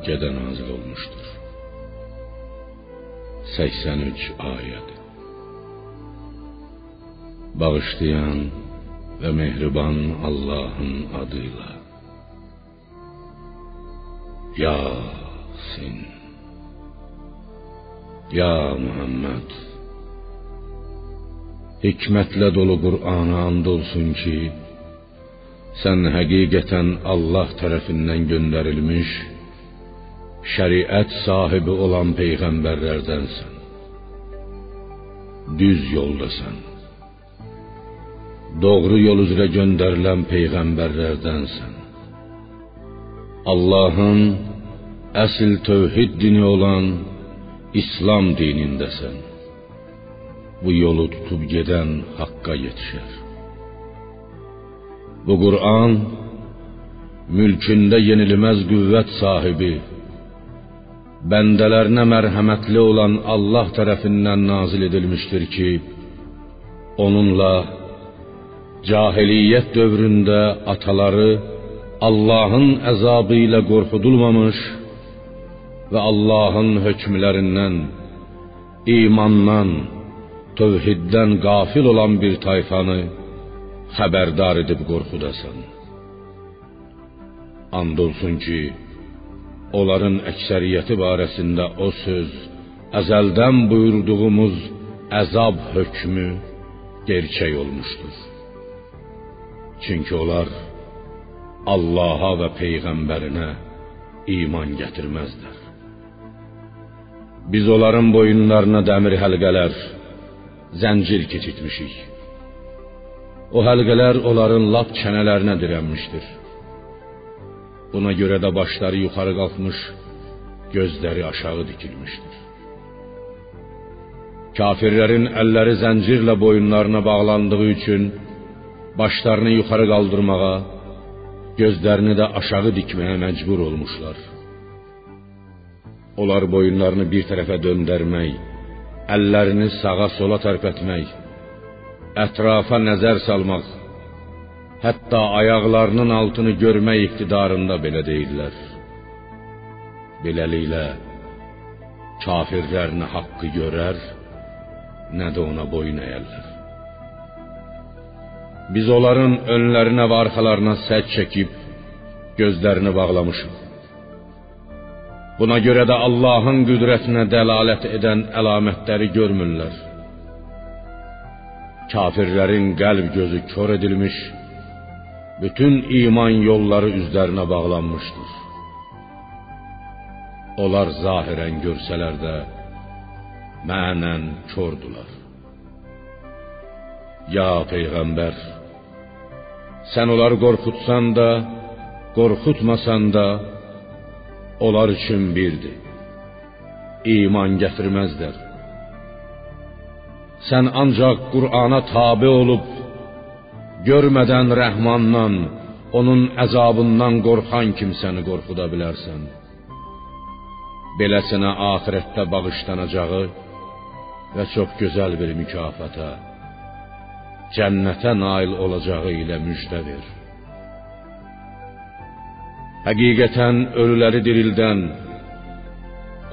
Mekke'de nazil olmuştur. 83 ayet. Bağışlayan ve mehriban Allah'ın adıyla. Yasin. Ya Muhammed. Hikmetle dolu Kur'an'a andolsun ki, sen həqiqətən Allah tərəfindən göndərilmiş şəriət sahibi olan peyğəmbərlərdənsən. Düz yoldasan. Doğru yol üzrə göndərilən peyğəmbərlərdənsən. Allahın əsl tövhid dini olan İslam dinindəsən. Bu yolu tutub gedən haqqa yetişər. Bu Kur'an mülkünde yenilmez qüvvət sahibi, bəndələrinə mərhəmətli olan Allah tərəfindən nazil edilmiştir ki, onunla cahiliyyət dövründə ataları Allahın əzabı ilə qorxudulmamış və Allahın hökmlərindən, imandan, tövhiddən qafil olan bir tayfanı xəbərdar edib qorxudasan. And olsun ki, onların əksəriyyəti barəsində o söz əzəldən buyurduğumuz əzab hökmü gerçək olmuşdur. Çünki onlar Allaha və peyğəmbərinə iman gətirməzlər. Biz onların boyunlarına dəmir həlqələr, zəncir keçitmişik. O həlqələr onların lap çənələrinə dirənmişdir. Buna görə də başları yuxarı qalxmış, gözləri aşağı dikilmişdir. Kafirlərin əlləri zəncirlə boyunlarına bağlandığı üçün başlarını yuxarı qaldırmağa, gözlərini də aşağı dikməyə məcbur olmuşlar. Onlar boyunlarını bir tərəfə döndərmək, əllərini sağa sola tərpətmək, ətrafa nəzər salmaq, hətta ayaqlarının altını görmək iqtidarında belə deyirlər. Beləliklə kafirlər nə haqqı görər, nə də ona boyun əyərlər. Biz onların önlərinə və arxalarına sədd çəkib gözlərini bağlamışıq. Buna görə də Allahın qüdrətinə dəlalət edən əlamətləri görmürlər. Kafirlərin qəlb gözü kör edilmiş, bütün iman yolları üzlərinə bağlanmışdır. Onlar zahirən görsələr də mənən kördülər. Ya peyğəmbər, sən onları qorxutsan da, qorxutmasan da, onlar üçün birdir. İman gətirməzlər. Sən ancaq Qur'ana tabe olub görmədən Rəhmandan, onun əzabından qorxan kimsəni qorxuda bilərsən. Beləsinə axirətdə bağışlanacağı və çox gözəl bir mükafata, cənnətə nail olacağı ilə müjdə ver. Həqiqətən ölüləri dirildən,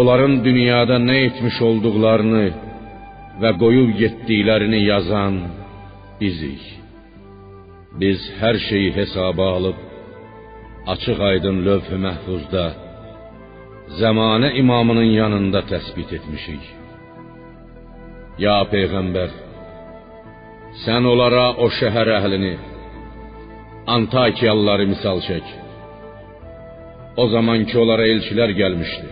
onların dünyada nə etmiş olduqlarını və qoyub getdiklərini yazan bizik. Biz hər şeyi hesaba alıb açıq-aydın lövh-i məhfuzda zamanə imamının yanında təsbit etmişik. Ya peyğəmbər, sən onlara o şəhər əhlini Antakiyalıları misal çək. O zaman ki onlara elçilər gəlmişdi.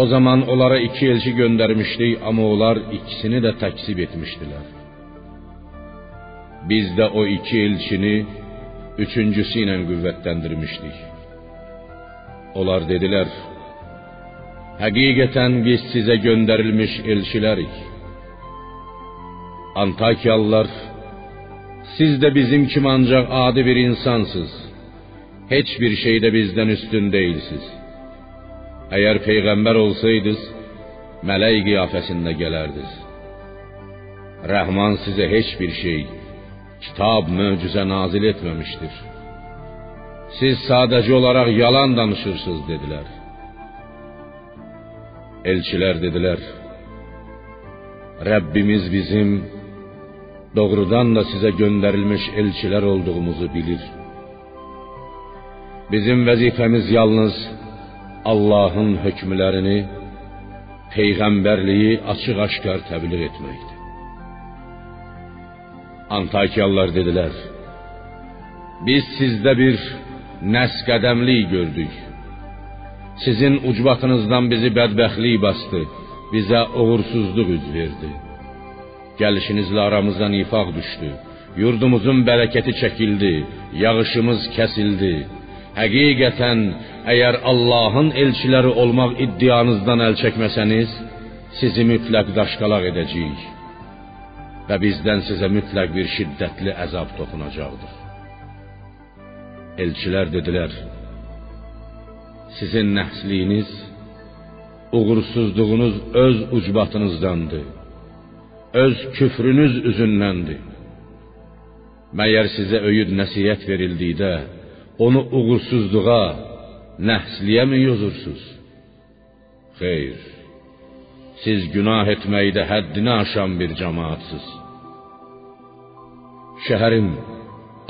O zaman onlara iki elçi göndermiştik ama onlar ikisini de təksib etmiştiler. Biz de o iki elçini üçüncüsü ilə qüvvətləndirmişdik. Onlar dediler, Həqiqətən biz size gönderilmiş elçilərik. Antakyalılar, siz de bizim kimi ancaq adi bir insansız. Heç bir şeyde bizden üstün değilsiniz. Eğer peygamber olsaydınız, mələk qiyafəsində gələrdiniz. Rəhman sizə heç bir şey, kitab möcüzə nazil etməmişdir. Siz sadəcə olaraq yalan danışırsınız dedilər. Elçilər dedilər: Rəbbimiz bizim doğrudan da sizə göndərilmiş elçilər olduğumuzu bilir. Bizim vəzifəmiz yalnız Allahın hökmlərini, peyğəmbərliyi açıq-aşkar təbliğ etməkdir. Antakiyalılar dedilər: Biz sizdə bir nəs qədəmlik gördük. Sizin ucbatınızdan bizi bədbəxtlik bastı, bizə uğursuzluq üz verdi. Gəlişinizlə aramıza nifaq düşdü. Yurdumuzun bərəkəti çəkildi, yağışımız kəsildi. Həqiqətən, əgər Allahın elçiləri olmaq iddianızdan əl çəkməsəniz, sizi mütləq daşqalaq edəcəyik və bizdən sizə mütləq bir şiddətli əzab toxunacaqdır. Elçilər dedilər: Sizin nəhsliyiniz, uğursuzluğunuz öz ucbatınızdandır. Öz küfrünüz üzündəndir. Məyər sizə öyüd nəsihət verildikdə onu uğursuzluğa, nəhsliyə mi yozursuz? Xeyr. Siz günah etməkdə həddini aşan bir cemaatsız. Şəhərin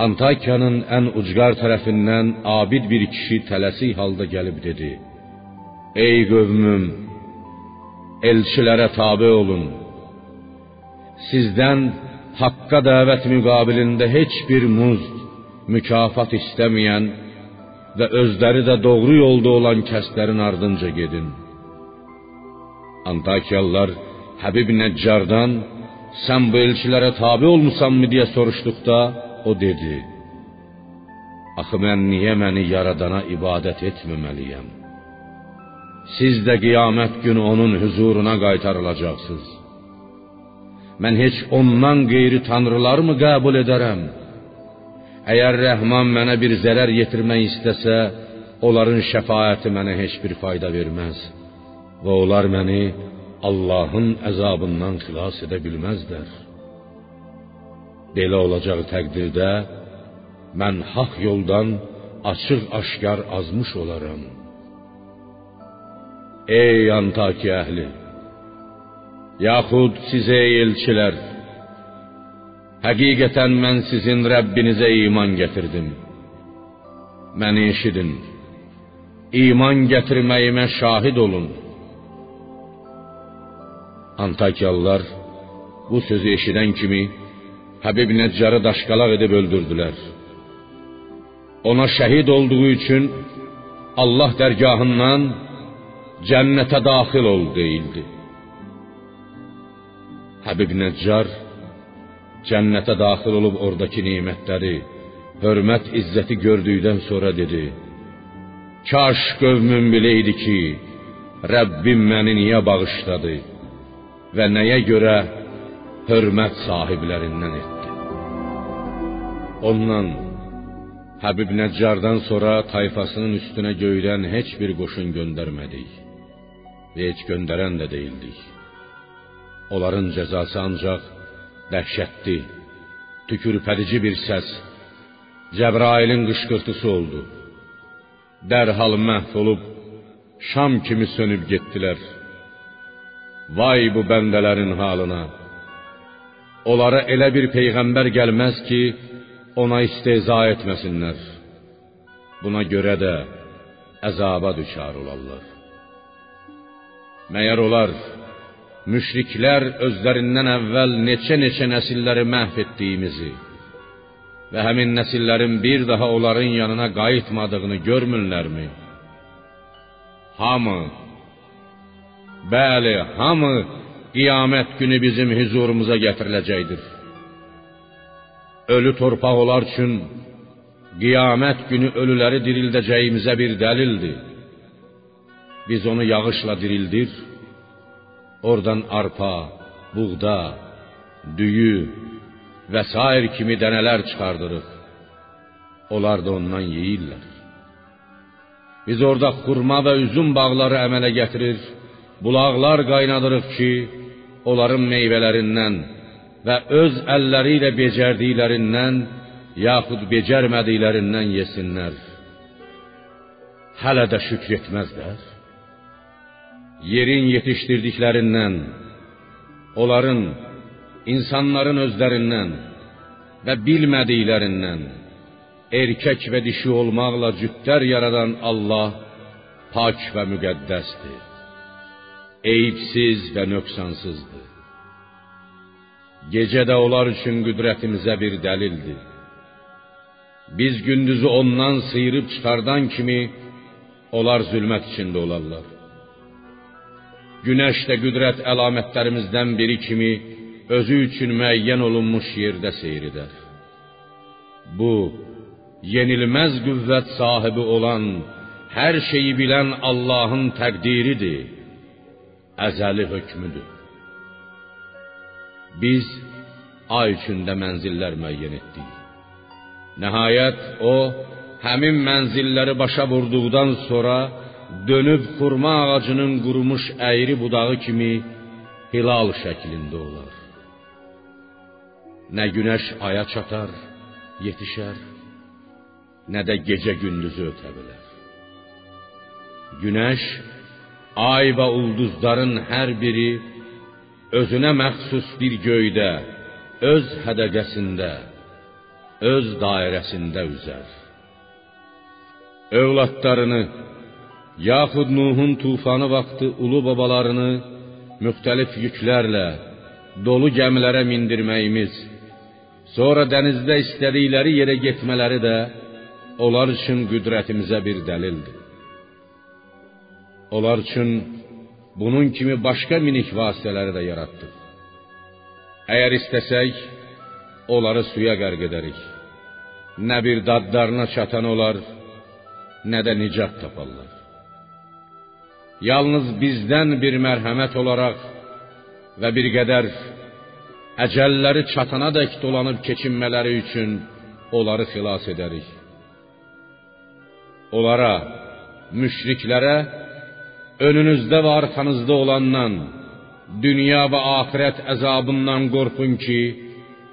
Antakya'nın ən ucqar tərəfindən abid bir kişi tələsik halda gəlib dedi: Ey qövmüm, elçilərə tabe olun. Sizdən haqqa dəvət müqabilində heç bir muzd, mükafat istəməyən və özləri də doğru yolda olan kəslərin ardınca gedin. Antakiyalılar Həbib Nəccardan sən bu elçilərə tabe olmusanmı deyə soruşduqda o dedi: Axı mən niyə məni yaradana ibadət etməməliyəm? Siz də qiyamət günü onun huzuruna qaytarılacaqsınız. Mən heç ondan qeyri tanrılarmı qəbul edərəm? Əgər Rəhman mənə bir zərər yetirmək istəsə, onların şəfaəti mənə heç bir fayda verməz və onlar məni Allahın əzabından xilas edə bilməzlər. Belə olacaq təqdirdə mən haqq yoldan açıq-aşkar azmış olaram. Ey Antakiya əhli, yaxud sizə elçilər, Həqiqətən mən sizin Rəbbinizə iman gətirdim. Məni eşidin. İman gətirməyimə şahid olun. Antakiyalılar bu sözü eşidən kimi Həbib Nəccarı daşqalaq edib öldürdülər. Ona şəhid olduğu üçün Allah dərgahından cənnətə daxil ol deyildi. Həbib Nəccar cənnətə daxil olub oradakı nemətləri, hörmət, izzəti gördükdən sonra dedi: Kaş qövmüm biləydi ki, Rəbbim məni niyə bağışladı və nəyə görə hörmət sahiblərindən etdi. Ondan Həbib Nəccardan sonra tayfasının üstünə göydən heç bir qoşun göndərmədik və heç göndərən də deyildik. Onların cəzası ancaq dəhşətli, tükürpədici bir səs Cəbrailin qışqırtısı oldu. Dərhal məhv olub şam kimi sönüb getdilər. Vay bu bəndələrin halına. Onlara elə bir peyğəmbər gəlməz ki, ona istehza etməsinlər. Buna görə də əzaba düçar olarlar. Məyər onlar müşriklər özlərindən əvvəl neçə-neçə nəsilləri məhv etdiyimizi və həmin nəsillərin bir daha onların yanına qayıtmadığını görmürlərmi? Hamı Bəli, hamı qiyamət günü bizim huzurumuza gətiriləcəkdir. Ölü torpaq olar üçün qiyamət günü ölüləri dirildəcəyimizə bir dəlildir. Biz onu yağışla dirildir Oradan arpa, buğda, düyü və sair kimi dənələr çıxardırıq. Onlar da ondan yeyirlər. Biz orada xurma və üzüm bağları əmələ gətirir, bulaqlar qaynadırıq ki, onların meyvələrindən və öz əlləri ilə becərdiklərindən yaxud becərmədiklərindən yesinlər. Hələ də şükr etməzlər. Yerin yetişdirdiklərindən, onların, insanların özlərindən və bilmədiklərindən erkək və dişi olmaqla cütlər yaradan Allah pak və müqəddəsdir. Eyibsiz və nöqsansızdır. Gecə də onlar üçün qüdrətimizə bir dəlildir. Biz gündüzü ondan sıyırıb çıxardan kimi onlar zülmət içində olarlar. Günəş də qüdrət əlamətlərimizdən biri kimi özü üçün müəyyən olunmuş yerdə seyr. Bu yenilməz qüvvət sahibi olan, hər şeyi bilən Allahın təqdiridir. Əzəli hökmüdür. Biz ay içində mənzillər müəyyən etdik. Nəhayət o həmin mənzilləri başa vurduqdan sonra dönüb xurma ağacının qurumuş əyri budağı kimi hilal şəklində olar. Nə günəş aya çatar, yetişər, nə də gecə gündüzü ötə bilər. Günəş, ay və ulduzların hər biri özünə məxsus bir göydə, öz hədəqəsində, öz dairəsində üzər. Övladlarını, yaxud Nuhun tufanı vaxtı ulu babalarını müxtəlif yüklərlə dolu gəmilərə mindirməyimiz, sonra dənizdə istədikləri yerə getmələri də onlar üçün qüdrətimizə bir dəlildir. Onlar üçün bunun kimi başqa minik vasitələri də yaratdıq. Əgər istəsək, onları suya qərq edərik. Nə bir dadlarına çatan olar, nə də nicat taparlar. Yalnız bizdən bir mərhəmət olaraq və bir qədər əcəlləri çatana dək dolanıb keçinmələri üçün onları xilas edərik. Onlara, müşriklərə önünüzdə və arxanızda olandan, dünya və axirət əzabından qorxun ki,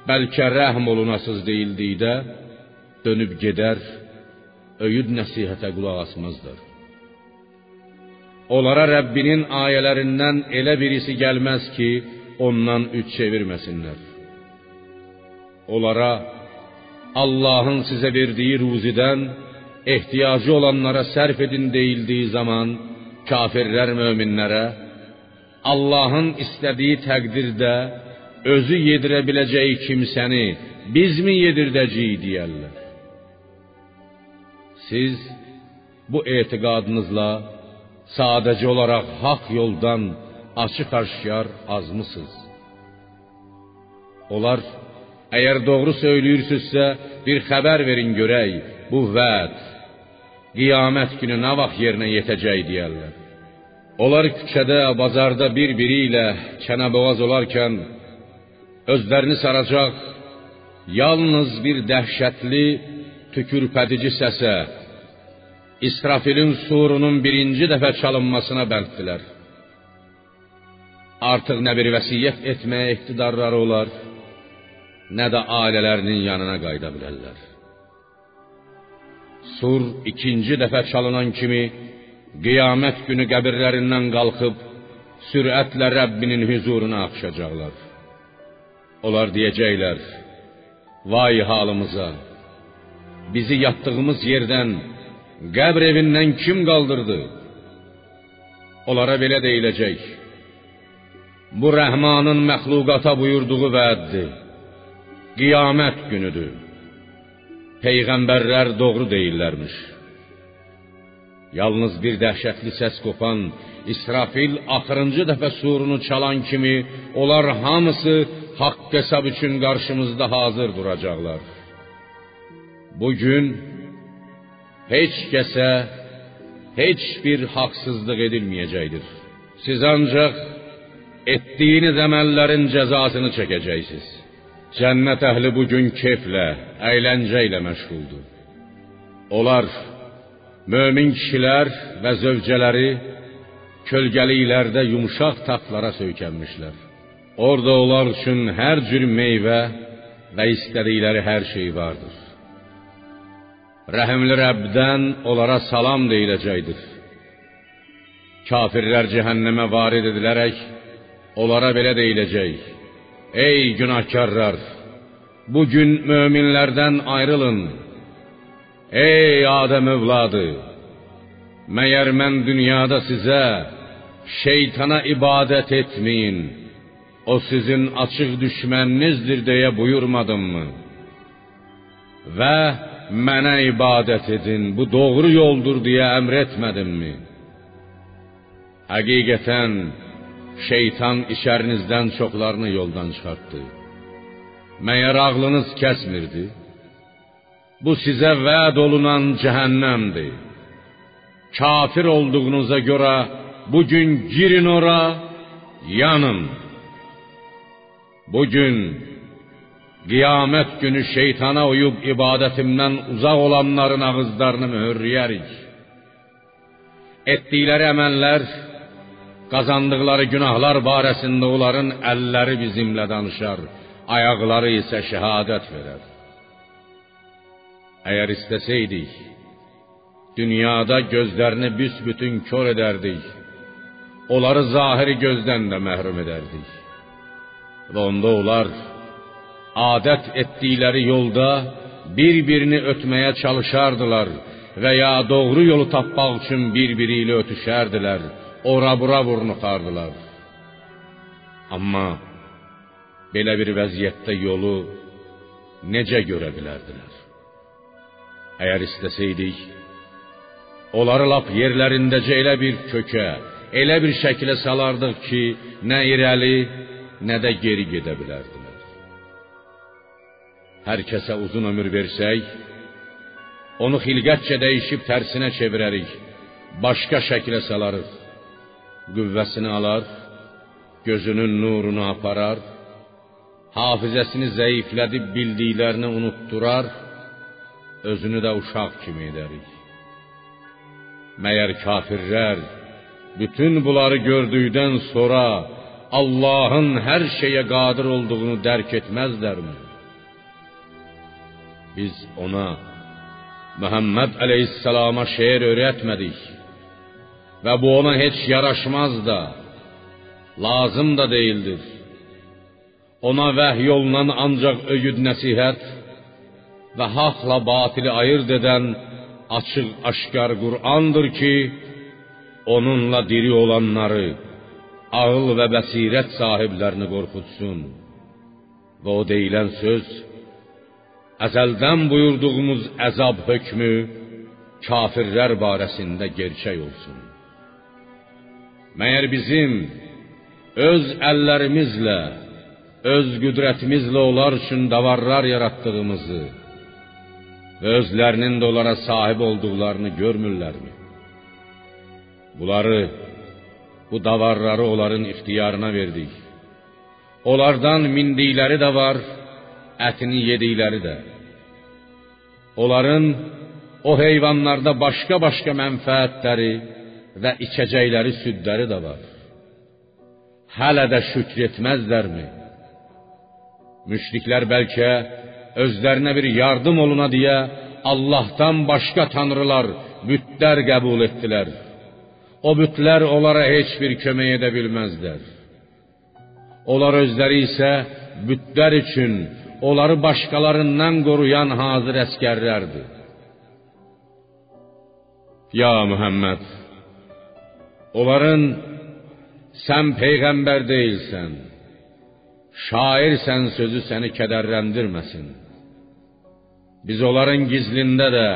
bəlkə rəhm olunasız deyildikdə dönüb gedər, öyüd nəsihətə qulaq asmazlar. Onlara Rəbbinin ayələrindən elə birisi gəlməz ki, ondan üç çevirməsinlər. Onlara Allahın sizə verdiyi ruzidən ehtiyacı olanlara sərf edin deyildiyi zaman kafirlər möminlərə Allahın istədiyi təqdirdə özü yedirə biləcəyi kimsəni bizmi yedirdəcəyik deyərlər. Siz bu etiqadınızla sadəcə olaraq haqq yoldan açıq-aşkar azmısınız. Onlar əgər doğru söyləyirsinizsə bir xəbər verin görək. Bu vəd qiyamət günü nə vaxt yerinə yetəcək deyərlər. Onlar küçədə, bazarda bir-biri ilə çənəboğaz olarkən özlərini saracaq yalnız bir dəhşətli, tükürpədici səsə, İsrafilin surunun birinci dəfə çalınmasına bəlddilər. Artıq nə bir vəsiyyət etməyə iqtidarları olar, nə də ailələrinin yanına qayıda bilərlər. Sur ikinci dəfə çalınan kimi qiyamət günü qəbirlərindən qalxıb sürətlə Rəbbinin huzuruna axışacaqlar. Onlar deyəcəklər: Vay halımıza! Bizi yatdığımız yerdən, qəbr evindən kim qaldırdı? Onlara belə deyiləcək: Bu Rəhmanın məxluqata buyurduğu vəddir. Qiyamət günüdür. Peyğəmbərlər doğru deyirlərmiş. Yalnız bir dəhşətli səs qopan İsrafil axırıncı dəfə surunu çalan kimi onlar hamısı haqq hesab üçün qarşımızda hazır duracaqlar. Bu gün heç kəsə heç bir haqsızlıq edilməyəcəkdir. Siz ancaq etdiyiniz əməllərin cəzasını çəkəcəksiniz. Cənnət əhli bu gün keflə, əyləncə ilə məşğuldur. Onlar mömin kişilər və zövcələri kölgəliklərdə yumşaq taxtlara söykənmişlər. Orada onlar üçün hər cür meyvə və istədikləri hər şey vardır. Rəhimli Rəbbdən onlara salam deyiləcəkdir. Kafirlər cəhənnəmə varid edilərək onlara belə deyiləcək: Ey günahkarlar, bu gün möminlərdən ayrılın. Ey Adəm övladı, məyər mən dünyada sizə şeytana ibadət etməyin. O sizin açıq düşməninizdir deyə buyurmadımmı? Və mənə ibadət edin, bu doğru yoldur deyə əmr etmədimmi? Həqiqətən şeytan içərinizdən çoxlarını yoldan çıxartdı. Məyər ağlınız kəsmirdi? Bu sizə vəd olunan cəhənnəmdir. Kafir olduğunuza görə bugün girin ora, yanın. Bugün qiyamət günü şeytana uyub ibadətimdən uzaq olanların ağızlarını möhürləyərik. Etdikləri əməllər, qazandıqları günahlar barəsində onların əlləri bizimlə danışar, ayaqları isə şəhadət verər. Əgər istəsəydik, dünyada gözlərini büsbütün kör edərdik. Onları zahiri gözdən də məhrum edərdik. Və onda onlar adət etdikləri yolda bir-birini ötməyə çalışardılar və ya doğru yolu tapmaq üçün bir-biri ilə ötüşərdilər, ora-bura vurnuxardılar. Amma belə bir vəziyyətdə yolu necə görə bilərdilər? Əgər istəsəydik, onları lap yerlərindəcə elə bir kökə, elə bir şəklə salardıq ki, nə irəli, nə də geri gedə bilərdilər. Hər kəsə uzun ömür versək, onu xilqətcə dəyişib tərsinə çevirərik, başqa şəklə salarıq. Qüvvəsini alar, gözünün nurunu aparar, hafizəsini zəiflədib bildiklərini unutdurar, özünü də uşaq kimi edərik. Məyər kafirlər bütün bunları gördükdən sonra Allahın hər şeyə qadir olduğunu dərk etməzlərmi? Biz ona Muhammed Aleyhisselama şeir öğretmedik ve bu ona hiç yaraşmaz da, lazım da değildir. Ona vəhy yolunan ancaq öyüd nəsihət və haqla batili ayırt edən açıq aşkar Qur'andır ki, onunla diri olanları, ağıl və bəsirət sahiblərini qorxutsun. Və o deyilən söz əzəldən buyurduğumuz əzab hökmü kafirlər barəsində gerçək olsun. Məyər bizim öz əllərimizlə, öz qüdrətimizlə onlar üçün davarlar yaratdığımızı və özlərinin də onlara sahib olduqlarını görmürlərmi? Bunları, bu davarları onların ixtiyarına verdik. Onlardan mindikləri də var, ətini yedikləri də. Onların o heyvanlarda başqa-başqa mənfəətləri və içəcəkləri südləri də var. Hələ də şükr etməzlərmi? Müşriklər bəlkə özlərinə bir yardım oluna deyə Allahdan başqa tanrılar, bütlər qəbul etdilər. O bütlər onlara heç bir kömək edə bilməzlər. Onlar özləri isə bütlər üçün onları başqalarından qoruyan hazır əskərlərdir. Ya Muhammed, onların sən peyğəmbər deyilsən, şairsən sözü səni kədərləndirməsin. Biz onların gizlində də,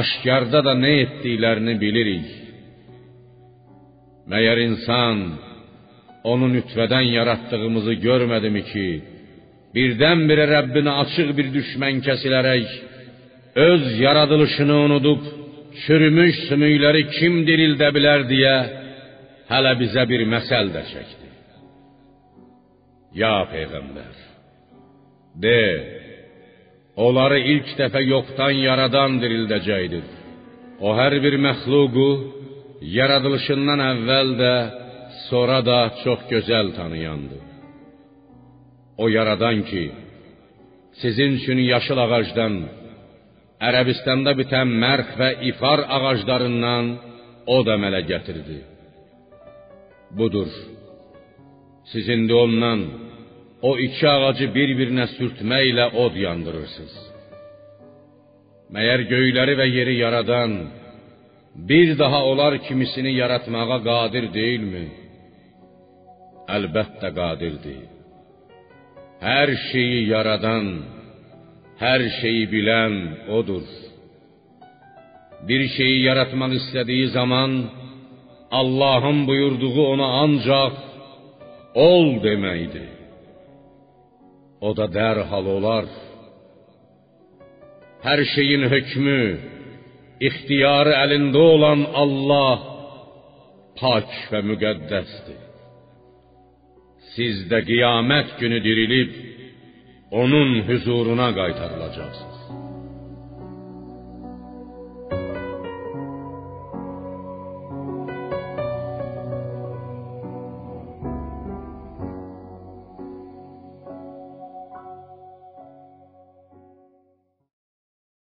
aşkarda da nə etdiklərini bilirik. Məyər insan onu nütvədən yaratdığımızı görmədimi ki, birdən-birə Rəbbinə açıq bir düşmən kəsilərək öz yaradılışını unudub çürümüş sümükləri kim dirildə bilər deyə hələ bizə bir məsəl də çəkdi. Ya peyğəmbər, de, onları ilk dəfə yoxdan yaradan dirildəcəkdir. O hər bir məxluqu yaradılışından əvvəl də, sonra da çox gözəl tanıyandır. O yaradan ki, sizin üçün yaşıl ağacdan, Ərəbistanda bitən mərx və ifar ağaclarından o da əmələ gətirdi. Budur. Siz indi ondan o iki ağacı bir-birinə sürtməklə od yandırırsınız. Məyər göyləri və yeri yaradan bir daha onlar kimisini yaratmağa qadir deyilmi? Əlbəttə qadirdir. Hər şeyi yaradan, hər şeyi bilən odur. Bir şeyi yaratmaq istədiyi zaman Allahın buyurduğu ona ancaq ol deməkdir. O da dərhal olar. Hər şeyin hökmü, ixtiyarı əlində olan Allah pak və müqəddəsdir. Siz də qiyamət günü dirilib onun huzuruna qaytarılacaqsınız.